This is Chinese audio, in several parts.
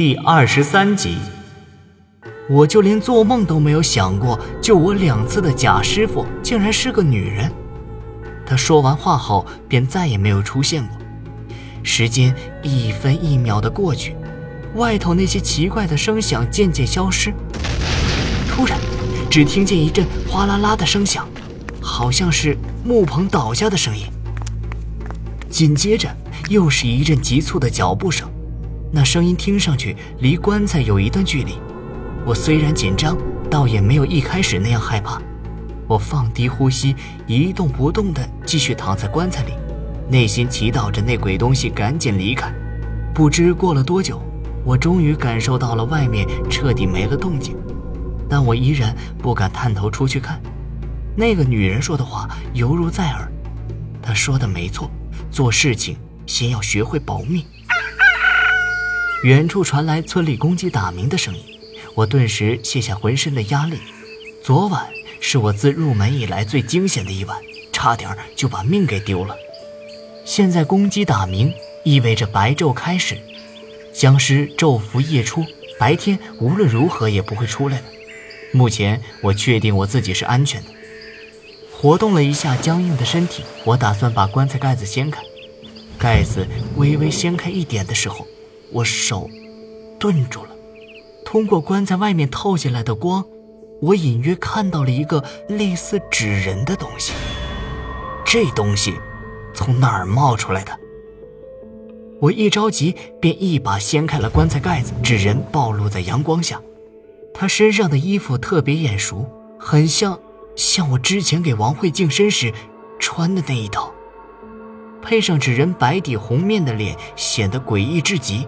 第二十三集，我就连做梦都没有想过，救我两次的贾师傅竟然是个女人。他说完话后，便再也没有出现过。时间一分一秒的过去，外头那些奇怪的声响渐渐消失。突然，只听见一阵哗啦啦的声响，好像是木棚倒下的声音。紧接着，又是一阵急促的脚步声。那声音听上去离棺材有一段距离，我虽然紧张，倒也没有一开始那样害怕。我放低呼吸，一动不动地继续躺在棺材里，内心祈祷着那鬼东西赶紧离开。不知过了多久，我终于感受到了外面彻底没了动静，但我依然不敢探头出去看。那个女人说的话犹如在耳，她说的没错，做事情先要学会保密。远处传来村里公鸡打鸣的声音，我顿时卸下浑身的压力。昨晚是我自入门以来最惊险的一晚，差点就把命给丢了。现在公鸡打鸣意味着白昼开始，僵尸昼伏夜出，白天无论如何也不会出来的。目前我确定我自己是安全的。活动了一下僵硬的身体，我打算把棺材盖子掀开。盖子微微掀开一点的时候。我手顿住了，通过棺材外面透进来的光，我隐约看到了一个类似纸人的东西。这东西从哪儿冒出来的？我一着急，便一把掀开了棺材盖子。纸人暴露在阳光下，他身上的衣服特别眼熟，很像像我之前给王慧净身时穿的那一套。配上纸人白底红面的脸，显得诡异至极。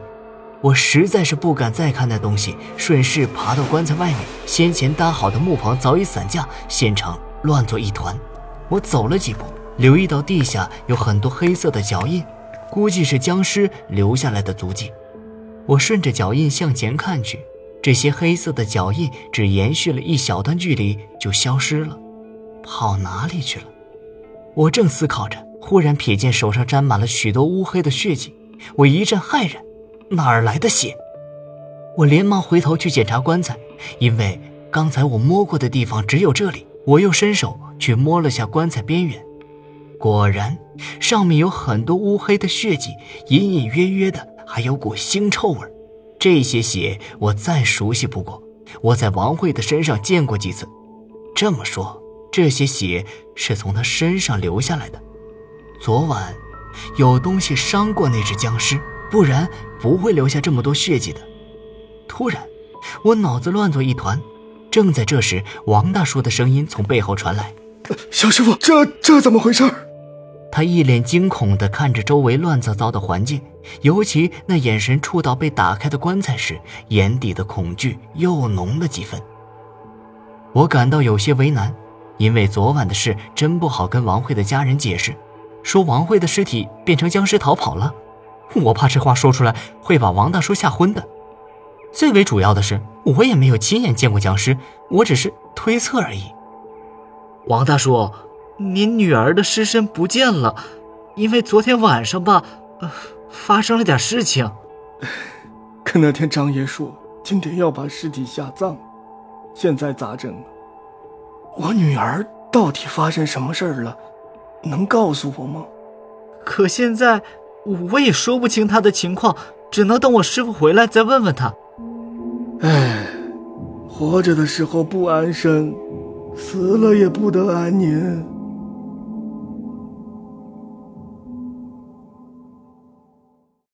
我实在是不敢再看那东西，顺势爬到棺材外面。先前搭好的木棚早已散架，现场乱作一团。我走了几步，留意到地下有很多黑色的脚印，估计是僵尸留下来的足迹。我顺着脚印向前看去，这些黑色的脚印只延续了一小段距离就消失了，跑哪里去了？我正思考着，忽然瞥见手上沾满了许多乌黑的血迹，我一阵骇然。哪儿来的血？我连忙回头去检查棺材，因为刚才我摸过的地方只有这里。我又伸手去摸了下棺材边缘，果然上面有很多乌黑的血迹，隐隐约约的还有股腥臭味。这些血我再熟悉不过，我在王慧的身上见过几次。这么说，这些血是从她身上流下来的。昨晚有东西伤过那只僵尸。不然不会留下这么多血迹的。突然，我脑子乱作一团。正在这时，王大叔的声音从背后传来：“小师傅，这这怎么回事？”他一脸惊恐地看着周围乱糟糟的环境，尤其那眼神触到被打开的棺材时，眼底的恐惧又浓了几分。我感到有些为难，因为昨晚的事真不好跟王慧的家人解释，说王慧的尸体变成僵尸逃跑了。我怕这话说出来会把王大叔吓昏的。最为主要的是，我也没有亲眼见过僵尸，我只是推测而已。王大叔，您女儿的尸身不见了，因为昨天晚上吧，呃，发生了点事情。可那天张爷说今天要把尸体下葬，现在咋整？我女儿到底发生什么事儿了？能告诉我吗？可现在。我也说不清他的情况，只能等我师傅回来再问问他。唉，活着的时候不安生，死了也不得安宁。